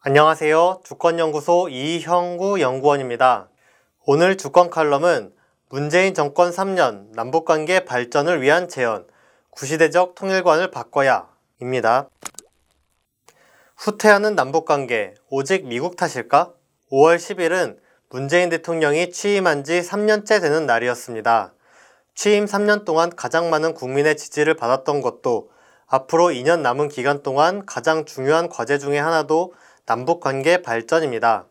안녕하세요. 주권연구소 이형구 연구원입니다. 오늘 주권 칼럼은 문재인 정권 3년 남북관계 발전을 위한 제언, 구시대적 통일관을 바꿔야 입니다. 후퇴하는 남북관계, 오직 미국 탓일까? 5월 10일은 문재인 대통령이 취임한 지 3년째 되는 날이었습니다. 취임 3년 동안 가장 많은 국민의 지지를 받았던 것도 앞으로 2년 남은 기간 동안 가장 중요한 과제 중의 하나도 남북관계 발전입니다.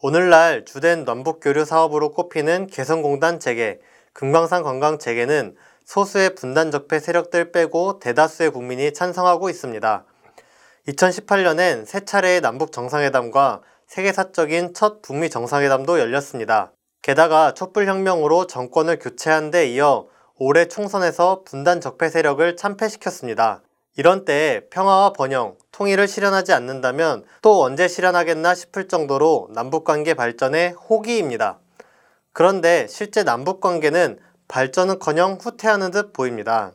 오늘날 주된 남북교류 사업으로 꼽히는 개성공단 재개, 금강산 관광 재개는 소수의 분단 적폐 세력들 빼고 대다수의 국민이 찬성하고 있습니다. 2018년엔 세 차례의 남북 정상회담과 세계사적인 첫 북미 정상회담도 열렸습니다. 게다가 촛불혁명으로 정권을 교체한 데 이어 올해 총선에서 분단 적폐 세력을 참패시켰습니다. 이런 때에 평화와 번영, 통일을 실현하지 않는다면 또 언제 실현하겠나 싶을 정도로 남북관계 발전에 호기입니다. 그런데 실제 남북관계는 발전은커녕 후퇴하는 듯 보입니다.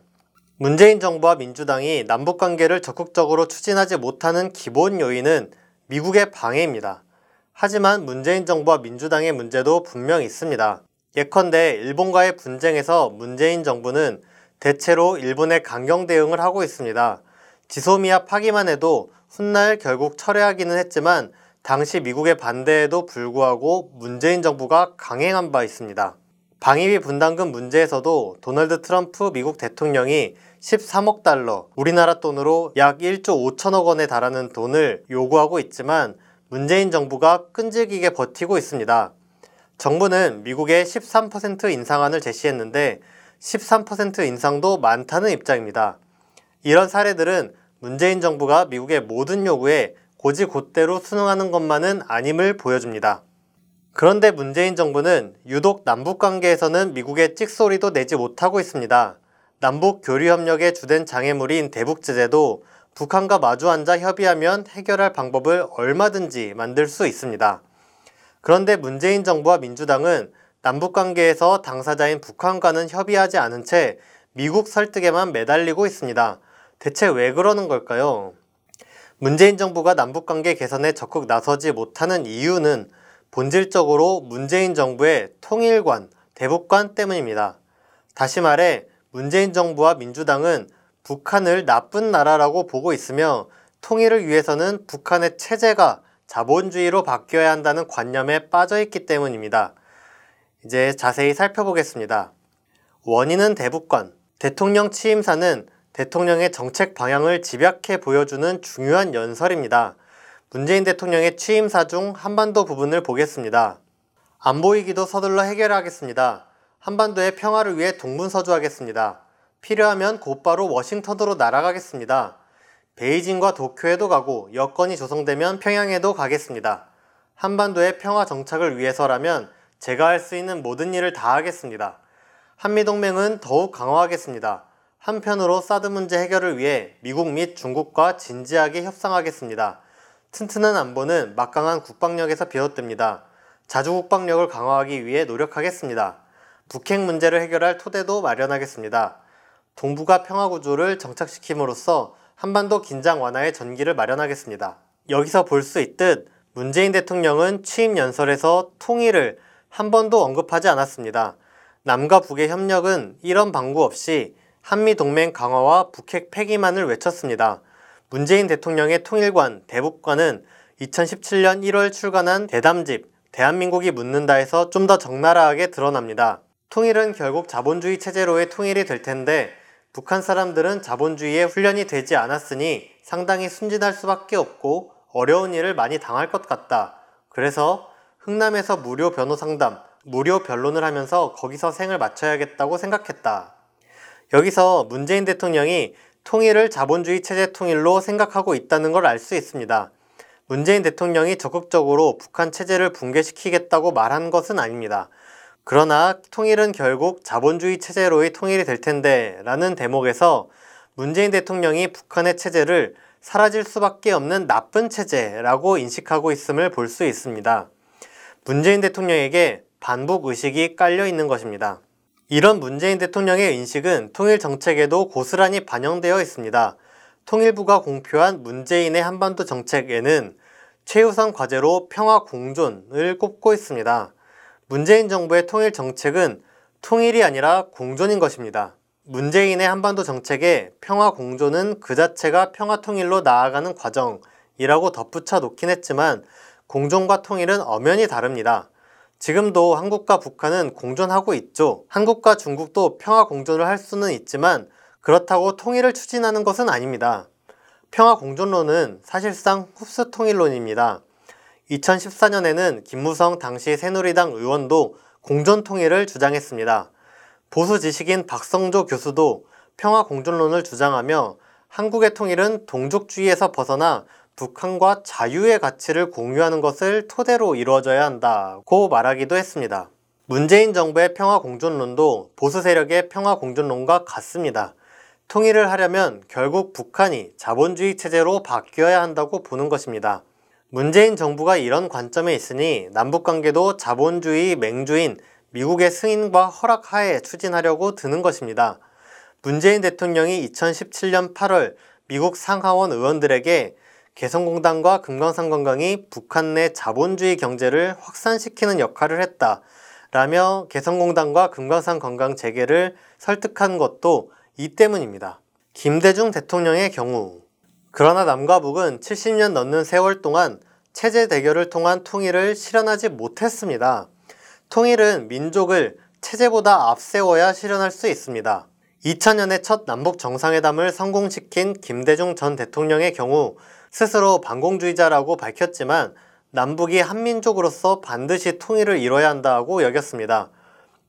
문재인 정부와 민주당이 남북관계를 적극적으로 추진하지 못하는 기본 요인은 미국의 방해입니다. 하지만 문재인 정부와 민주당의 문제도 분명 있습니다. 예컨대 일본과의 분쟁에서 문재인 정부는 대체로 일본의 강경 대응을 하고 있습니다. 지소미아 파기만 해도 훗날 결국 철회하기는 했지만 당시 미국의 반대에도 불구하고 문재인 정부가 강행한 바 있습니다. 방위비 분담금 문제에서도 도널드 트럼프 미국 대통령이 13억 달러, 우리나라 돈으로 약 1조 5천억 원에 달하는 돈을 요구하고 있지만 문재인 정부가 끈질기게 버티고 있습니다. 정부는 미국의 13% 인상안을 제시했는데 13% 인상도 많다는 입장입니다. 이런 사례들은 문재인 정부가 미국의 모든 요구에 고지곧대로 순응하는 것만은 아님을 보여줍니다. 그런데 문재인 정부는 유독 남북 관계에서는 미국의 찍소리도 내지 못하고 있습니다. 남북 교류 협력의 주된 장애물인 대북 제재도 북한과 마주 앉아 협의하면 해결할 방법을 얼마든지 만들 수 있습니다. 그런데 문재인 정부와 민주당은 남북 관계에서 당사자인 북한과는 협의하지 않은 채 미국 설득에만 매달리고 있습니다. 대체 왜 그러는 걸까요? 문재인 정부가 남북 관계 개선에 적극 나서지 못하는 이유는 본질적으로 문재인 정부의 통일관, 대북관 때문입니다. 다시 말해 문재인 정부와 민주당은 북한을 나쁜 나라라고 보고 있으며 통일을 위해서는 북한의 체제가 자본주의로 바뀌어야 한다는 관념에 빠져 있기 때문입니다. 이제 자세히 살펴보겠습니다. 원인은 대북관. 대통령 취임사는 대통령의 정책 방향을 집약해 보여주는 중요한 연설입니다. 문재인 대통령의 취임사 중 한반도 부분을 보겠습니다. 안 보이기도 서둘러 해결하겠습니다. 한반도의 평화를 위해 동분서주하겠습니다. 필요하면 곧바로 워싱턴으로 날아가겠습니다. 베이징과 도쿄에도 가고 여건이 조성되면 평양에도 가겠습니다. 한반도의 평화 정착을 위해서라면 제가 할 수 있는 모든 일을 다 하겠습니다. 한미동맹은 더욱 강화하겠습니다. 한편으로 사드 문제 해결을 위해 미국 및 중국과 진지하게 협상하겠습니다. 튼튼한 안보는 막강한 국방력에서 비롯됩니다. 자주 국방력을 강화하기 위해 노력하겠습니다. 북핵 문제를 해결할 토대도 마련하겠습니다. 동북아 평화 구조를 정착시킴으로써 한반도 긴장 완화의 전기를 마련하겠습니다. 여기서 볼 수 있듯 문재인 대통령은 취임 연설에서 통일을 한 번도 언급하지 않았습니다. 남과 북의 협력은 이런 방구 없이 한미 동맹 강화와 북핵 폐기만을 외쳤습니다. 문재인 대통령의 통일관, 대북관은 2017년 1월 출간한 대담집 대한민국이 묻는다에서 좀 더 적나라하게 드러납니다. 통일은 결국 자본주의 체제로의 통일이 될 텐데 북한 사람들은 자본주의에 훈련이 되지 않았으니 상당히 순진할 수밖에 없고 어려운 일을 많이 당할 것 같다. 그래서 흥남에서 무료 변호 상담, 무료 변론을 하면서 거기서 생을 마쳐야겠다고 생각했다. 여기서 문재인 대통령이 통일을 자본주의 체제 통일로 생각하고 있다는 걸 알 수 있습니다. 문재인 대통령이 적극적으로 북한 체제를 붕괴시키겠다고 말한 것은 아닙니다. 그러나 통일은 결국 자본주의 체제로의 통일이 될 텐데 라는 대목에서 문재인 대통령이 북한의 체제를 사라질 수밖에 없는 나쁜 체제라고 인식하고 있음을 볼 수 있습니다. 문재인 대통령에게 반복 의식이 깔려 있는 것입니다. 이런 문재인 대통령의 인식은 통일 정책에도 고스란히 반영되어 있습니다. 통일부가 공표한 문재인의 한반도 정책에는 최우선 과제로 평화 공존을 꼽고 있습니다. 문재인 정부의 통일 정책은 통일이 아니라 공존인 것입니다. 문재인의 한반도 정책에 평화 공존은 그 자체가 평화 통일로 나아가는 과정이라고 덧붙여 놓긴 했지만 공존과 통일은 엄연히 다릅니다. 지금도 한국과 북한은 공존하고 있죠. 한국과 중국도 평화 공존을 할 수는 있지만 그렇다고 통일을 추진하는 것은 아닙니다. 평화 공존론은 사실상 흡수 통일론입니다. 2014년에는 김무성 당시 새누리당 의원도 공존 통일을 주장했습니다. 보수 지식인 박성조 교수도 평화 공존론을 주장하며 한국의 통일은 동족주의에서 벗어나 북한과 자유의 가치를 공유하는 것을 토대로 이루어져야 한다고 말하기도 했습니다. 문재인 정부의 평화 공존론도 보수 세력의 평화 공존론과 같습니다. 통일을 하려면 결국 북한이 자본주의 체제로 바뀌어야 한다고 보는 것입니다. 문재인 정부가 이런 관점에 있으니 남북 관계도 자본주의 맹주인 미국의 승인과 허락 하에 추진하려고 드는 것입니다. 문재인 대통령이 2017년 8월 미국 상하원 의원들에게 개성공단과 금강산관광이 북한 내 자본주의 경제를 확산시키는 역할을 했다. 라며 개성공단과 금강산 관광 재개를 설득한 것도 이 때문입니다. 김대중 대통령의 경우 그러나 남과 북은 70년 넘는 세월 동안 체제 대결을 통한 통일을 실현하지 못했습니다. 통일은 민족을 체제보다 앞세워야 실현할 수 있습니다. 2000년에 첫 남북 정상회담을 성공시킨 김대중 전 대통령의 경우 스스로 반공주의자라고 밝혔지만 남북이 한민족으로서 반드시 통일을 이뤄야 한다고 여겼습니다.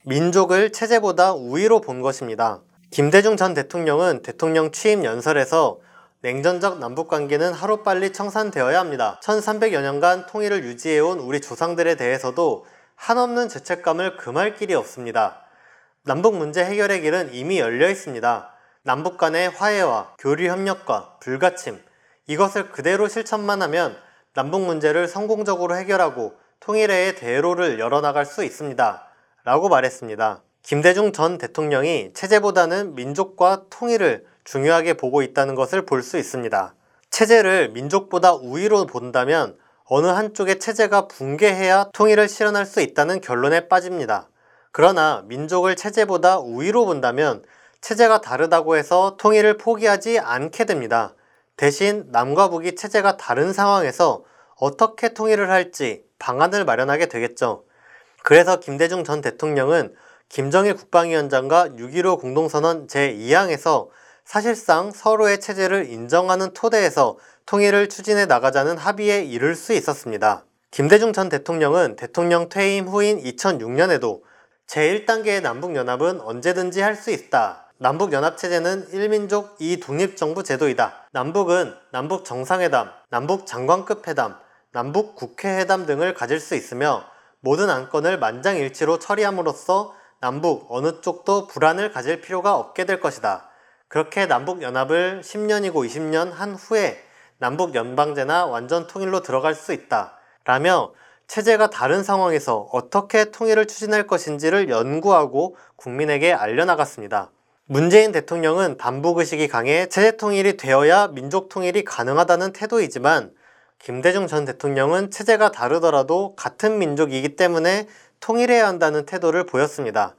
민족을 체제보다 우위로 본 것입니다. 김대중 전 대통령은 대통령 취임 연설에서 냉전적 남북관계는 하루빨리 청산되어야 합니다. 1300여 년간 통일을 유지해온 우리 조상들에 대해서도 한없는 죄책감을 금할 길이 없습니다. 남북 문제 해결의 길은 이미 열려 있습니다. 남북 간의 화해와 교류 협력과 불가침, 이것을 그대로 실천만 하면 남북 문제를 성공적으로 해결하고 통일의 대로를 열어나갈 수 있습니다. 라고 말했습니다. 김대중 전 대통령이 체제보다는 민족과 통일을 중요하게 보고 있다는 것을 볼 수 있습니다. 체제를 민족보다 우위로 본다면 어느 한쪽의 체제가 붕괴해야 통일을 실현할 수 있다는 결론에 빠집니다. 그러나 민족을 체제보다 우위로 본다면 체제가 다르다고 해서 통일을 포기하지 않게 됩니다. 대신 남과 북이 체제가 다른 상황에서 어떻게 통일을 할지 방안을 마련하게 되겠죠. 그래서 김대중 전 대통령은 김정일 국방위원장과 6.15 공동선언 제2항에서 사실상 서로의 체제를 인정하는 토대에서 통일을 추진해 나가자는 합의에 이를 수 있었습니다. 김대중 전 대통령은 대통령 퇴임 후인 2006년에도 제1단계의 남북연합은 언제든지 할 수 있다 남북연합체제는 1민족 2독립정부 제도이다. 남북은 남북 정상회담, 남북 장관급 회담, 남북 국회회담 등을 가질 수 있으며 모든 안건을 만장일치로 처리함으로써 남북 어느 쪽도 불안을 가질 필요가 없게 될 것이다. 그렇게 남북연합을 10년이고 20년 한 후에 남북연방제나 완전 통일로 들어갈 수 있다. 라며 체제가 다른 상황에서 어떻게 통일을 추진할 것인지를 연구하고 국민에게 알려나갔습니다. 문재인 대통령은 반복의식이 강해 체제 통일이 되어야 민족 통일이 가능하다는 태도이지만 김대중 전 대통령은 체제가 다르더라도 같은 민족이기 때문에 통일해야 한다는 태도를 보였습니다.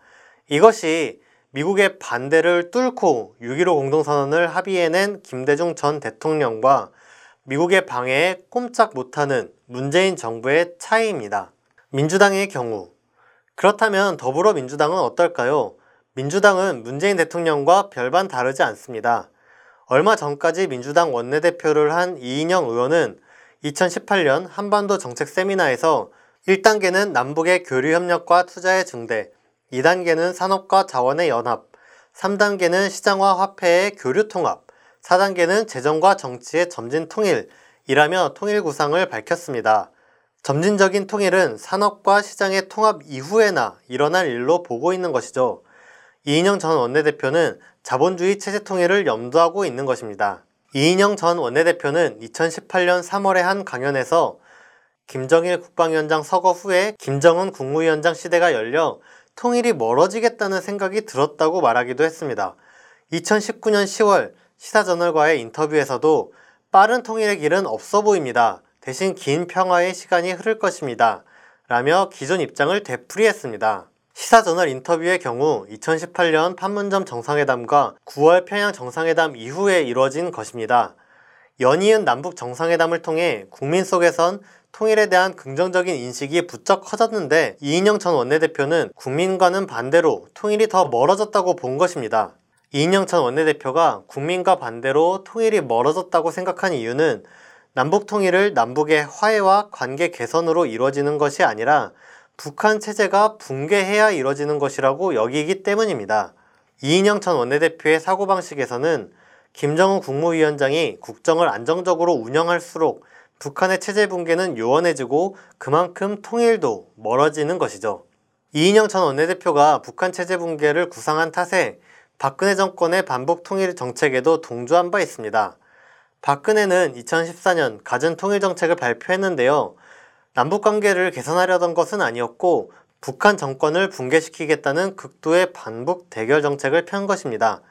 이것이 미국의 반대를 뚫고 6.15 공동선언을 합의해낸 김대중 전 대통령과 미국의 방해에 꼼짝 못하는 문재인 정부의 차이입니다. 민주당의 경우 그렇다면 더불어민주당은 어떨까요? 민주당은 문재인 대통령과 별반 다르지 않습니다. 얼마 전까지 민주당 원내대표를 한 이인영 의원은 2018년 한반도 정책 세미나에서 1단계는 남북의 교류 협력과 투자의 증대, 2단계는 산업과 자원의 연합, 3단계는 시장과 화폐의 교류 통합, 4단계는 재정과 정치의 점진 통일이라며 통일 구상을 밝혔습니다. 점진적인 통일은 산업과 시장의 통합 이후에나 일어날 일로 보고 있는 것이죠. 이인영 전 원내대표는 자본주의 체제 통일을 염두하고 있는 것입니다. 이인영 전 원내대표는 2018년 3월에 한 강연에서 김정일 국방위원장 서거 후에 김정은 국무위원장 시대가 열려 통일이 멀어지겠다는 생각이 들었다고 말하기도 했습니다. 2019년 10월 시사저널과의 인터뷰에서도 빠른 통일의 길은 없어 보입니다. 대신 긴 평화의 시간이 흐를 것입니다. 라며 기존 입장을 되풀이했습니다. 시사저널 인터뷰의 경우 2018년 판문점 정상회담과 9월 평양 정상회담 이후에 이뤄진 것입니다. 연이은 남북 정상회담을 통해 국민 속에선 통일에 대한 긍정적인 인식이 부쩍 커졌는데 이인영 전 원내대표는 국민과는 반대로 통일이 더 멀어졌다고 본 것입니다. 이인영 전 원내대표가 국민과 반대로 통일이 멀어졌다고 생각한 이유는 남북 통일을 남북의 화해와 관계 개선으로 이루어지는 것이 아니라 북한 체제가 붕괴해야 이루어지는 것이라고 여기기 때문입니다. 이인영 전 원내대표의 사고방식에서는 김정은 국무위원장이 국정을 안정적으로 운영할수록 북한의 체제 붕괴는 요원해지고 그만큼 통일도 멀어지는 것이죠. 이인영 전 원내대표가 북한 체제 붕괴를 구상한 탓에 박근혜 정권의 반복 통일 정책에도 동조한 바 있습니다. 박근혜는 2014년 가진 통일 정책을 발표했는데요. 남북 관계를 개선하려던 것은 아니었고 북한 정권을 붕괴시키겠다는 극도의 반복 대결 정책을 편 것입니다.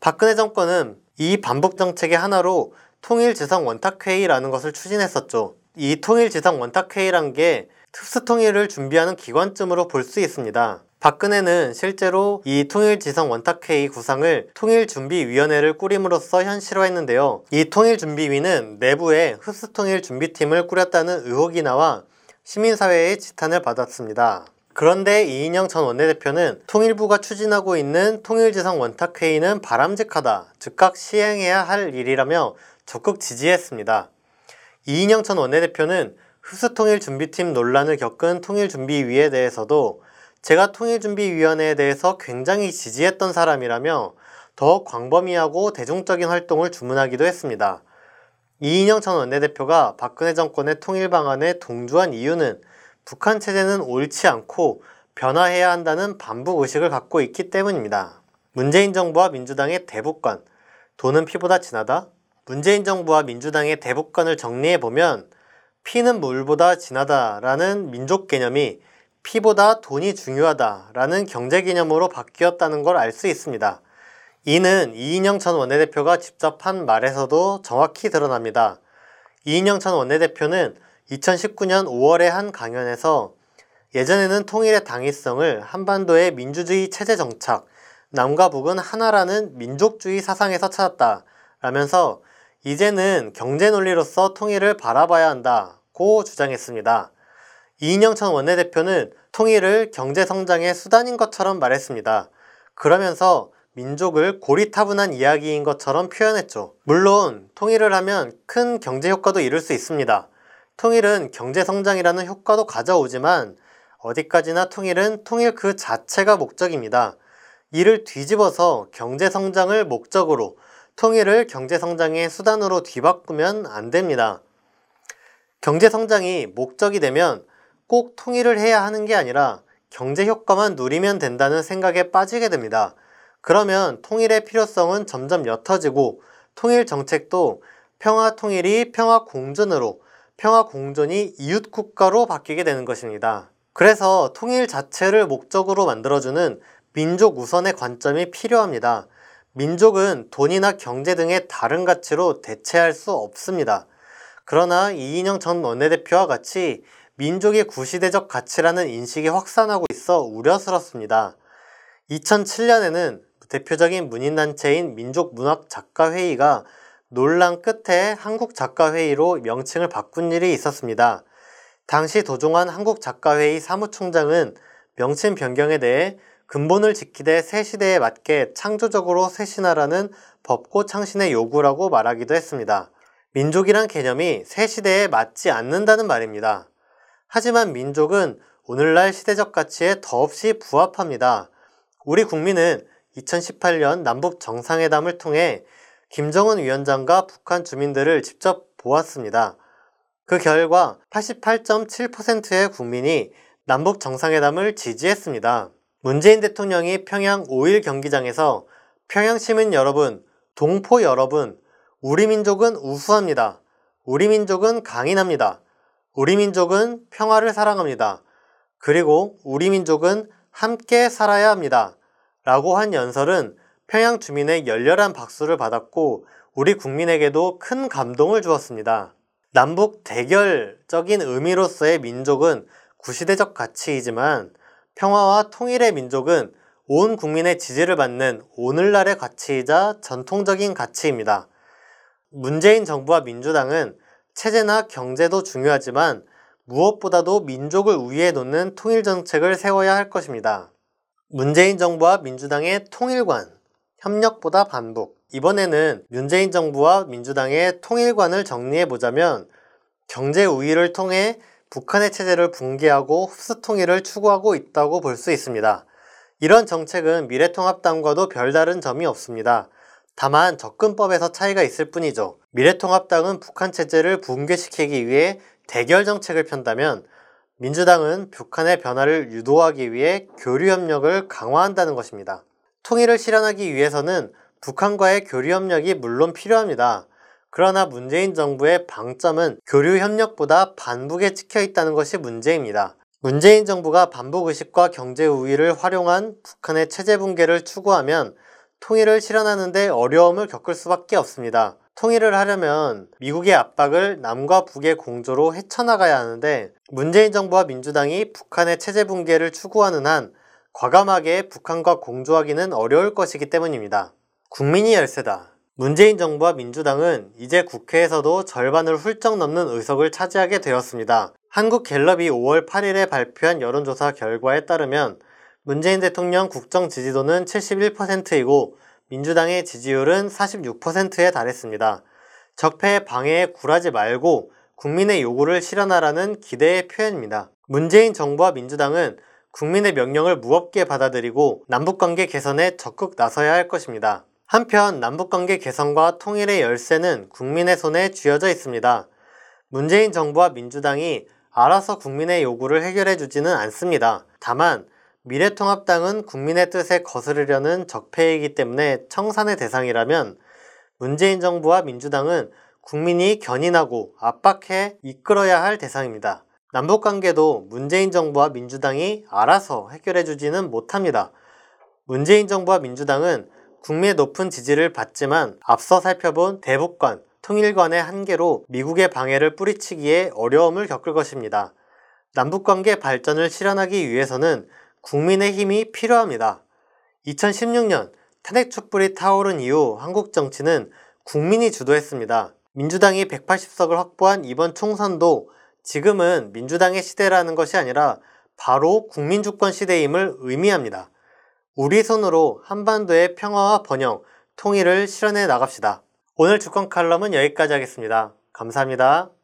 박근혜 정권은 이 반복 정책의 하나로 통일지성 원탁회의라는 것을 추진했었죠. 이 통일지성 원탁회의란 게 특수통일을 준비하는 기관쯤으로 볼 수 있습니다. 박근혜는 실제로 이 통일지성 원탁회의 구상을 통일준비위원회를 꾸림으로써 현실화했는데요. 이 통일준비위는 내부에 흡수통일준비팀을 꾸렸다는 의혹이 나와 시민사회의 지탄을 받았습니다. 그런데 이인영 전 원내대표는 통일부가 추진하고 있는 통일지성 원탁회의는 바람직하다, 즉각 시행해야 할 일이라며 적극 지지했습니다. 이인영 전 원내대표는 흡수통일준비팀 논란을 겪은 통일준비위에 대해서도 제가 통일준비위원회에 대해서 굉장히 지지했던 사람이라며 더 광범위하고 대중적인 활동을 주문하기도 했습니다. 이인영 전 원내대표가 박근혜 정권의 통일 방안에 동조한 이유는 북한 체제는 옳지 않고 변화해야 한다는 반복 의식을 갖고 있기 때문입니다. 문재인 정부와 민주당의 대북관, 돈은 피보다 진하다? 문재인 정부와 민주당의 대북관을 정리해 보면 피는 물보다 진하다라는 민족 개념이 피보다 돈이 중요하다라는 경제 개념으로 바뀌었다는 걸 알 수 있습니다. 이는 이인영 전 원내대표가 직접 한 말에서도 정확히 드러납니다. 이인영 전 원내대표는 2019년 5월의 한 강연에서 예전에는 통일의 당위성을 한반도의 민주주의 체제 정착, 남과 북은 하나라는 민족주의 사상에서 찾았다. 라면서 이제는 경제 논리로서 통일을 바라봐야 한다고 주장했습니다. 이인영 전 원내대표는 통일을 경제 성장의 수단인 것처럼 말했습니다. 그러면서 민족을 고리타분한 이야기인 것처럼 표현했죠. 물론 통일을 하면 큰 경제 효과도 이룰 수 있습니다. 통일은 경제 성장이라는 효과도 가져오지만 어디까지나 통일은 통일 그 자체가 목적입니다. 이를 뒤집어서 경제 성장을 목적으로 통일을 경제 성장의 수단으로 뒤바꾸면 안 됩니다. 경제 성장이 목적이 되면 꼭 통일을 해야 하는 게 아니라 경제 효과만 누리면 된다는 생각에 빠지게 됩니다. 그러면 통일의 필요성은 점점 옅어지고 통일 정책도 평화 통일이 평화 공존으로 평화 공존이 이웃 국가로 바뀌게 되는 것입니다. 그래서 통일 자체를 목적으로 만들어주는 민족 우선의 관점이 필요합니다. 민족은 돈이나 경제 등의 다른 가치로 대체할 수 없습니다. 그러나 이인영 전 원내대표와 같이 민족의 구시대적 가치라는 인식이 확산하고 있어 우려스럽습니다. 2007년에는 대표적인 문인단체인 민족문학작가회의가 논란 끝에 한국작가회의로 명칭을 바꾼 일이 있었습니다. 당시 도종환 한국작가회의 사무총장은 명칭 변경에 대해 근본을 지키되 새 시대에 맞게 창조적으로 쇄신하라는 법고 창신의 요구라고 말하기도 했습니다. 민족이란 개념이 새 시대에 맞지 않는다는 말입니다. 하지만 민족은 오늘날 시대적 가치에 더없이 부합합니다. 우리 국민은 2018년 남북 정상회담을 통해 김정은 위원장과 북한 주민들을 직접 보았습니다. 그 결과 88.7%의 국민이 남북 정상회담을 지지했습니다. 문재인 대통령이 평양 5일 경기장에서 평양 시민 여러분, 동포 여러분, 우리 민족은 우수합니다. 우리 민족은 강인합니다. 우리 민족은 평화를 사랑합니다. 그리고 우리 민족은 함께 살아야 합니다. 라고 한 연설은 평양 주민의 열렬한 박수를 받았고 우리 국민에게도 큰 감동을 주었습니다. 남북 대결적인 의미로서의 민족은 구시대적 가치이지만 평화와 통일의 민족은 온 국민의 지지를 받는 오늘날의 가치이자 전통적인 가치입니다. 문재인 정부와 민주당은 체제나 경제도 중요하지만 무엇보다도 민족을 위에 놓는 통일 정책을 세워야 할 것입니다. 문재인 정부와 민주당의 통일관, 협력보다 반복. 이번에는 문재인 정부와 민주당의 통일관을 정리해 보자면 경제 우위를 통해 북한의 체제를 붕괴하고 흡수 통일을 추구하고 있다고 볼 수 있습니다. 이런 정책은 미래통합당과도 별다른 점이 없습니다. 다만 접근법에서 차이가 있을 뿐이죠. 미래통합당은 북한 체제를 붕괴시키기 위해 대결 정책을 편다면 민주당은 북한의 변화를 유도하기 위해 교류 협력을 강화한다는 것입니다. 통일을 실현하기 위해서는 북한과의 교류 협력이 물론 필요합니다. 그러나 문재인 정부의 방점은 교류 협력보다 반북에 찍혀 있다는 것이 문제입니다. 문재인 정부가 반북 의식과 경제 우위를 활용한 북한의 체제 붕괴를 추구하면 통일을 실현하는데 어려움을 겪을 수밖에 없습니다. 통일을 하려면 미국의 압박을 남과 북의 공조로 헤쳐나가야 하는데 문재인 정부와 민주당이 북한의 체제 붕괴를 추구하는 한 과감하게 북한과 공조하기는 어려울 것이기 때문입니다. 국민이 열세다. 문재인 정부와 민주당은 이제 국회에서도 절반을 훌쩍 넘는 의석을 차지하게 되었습니다. 한국갤럽이 5월 8일에 발표한 여론조사 결과에 따르면 문재인 대통령 국정 지지도는 71%이고 민주당의 지지율은 46%에 달했습니다. 적폐 방해에 굴하지 말고 국민의 요구를 실현하라는 기대의 표현입니다. 문재인 정부와 민주당은 국민의 명령을 무겁게 받아들이고 남북관계 개선에 적극 나서야 할 것입니다. 한편 남북관계 개선과 통일의 열쇠는 국민의 손에 쥐어져 있습니다. 문재인 정부와 민주당이 알아서 국민의 요구를 해결해 주지는 않습니다. 다만 미래통합당은 국민의 뜻에 거스르려는 적폐이기 때문에 청산의 대상이라면 문재인 정부와 민주당은 국민이 견인하고 압박해 이끌어야 할 대상입니다. 남북 관계도 문재인 정부와 민주당이 알아서 해결해 주지는 못합니다. 문재인 정부와 민주당은 국민의 높은 지지를 받지만 앞서 살펴본 대북관, 통일관의 한계로 미국의 방해를 뿌리치기에 어려움을 겪을 것입니다. 남북관계 발전을 실현하기 위해서는 국민의 힘이 필요합니다. 2016년 탄핵 촛불이 타오른 이후 한국 정치는 국민이 주도했습니다. 민주당이 180석을 확보한 이번 총선도 지금은 민주당의 시대라는 것이 아니라 바로 국민주권 시대임을 의미합니다. 우리 손으로 한반도의 평화와 번영, 통일을 실현해 나갑시다. 오늘 주권 칼럼은 여기까지 하겠습니다. 감사합니다.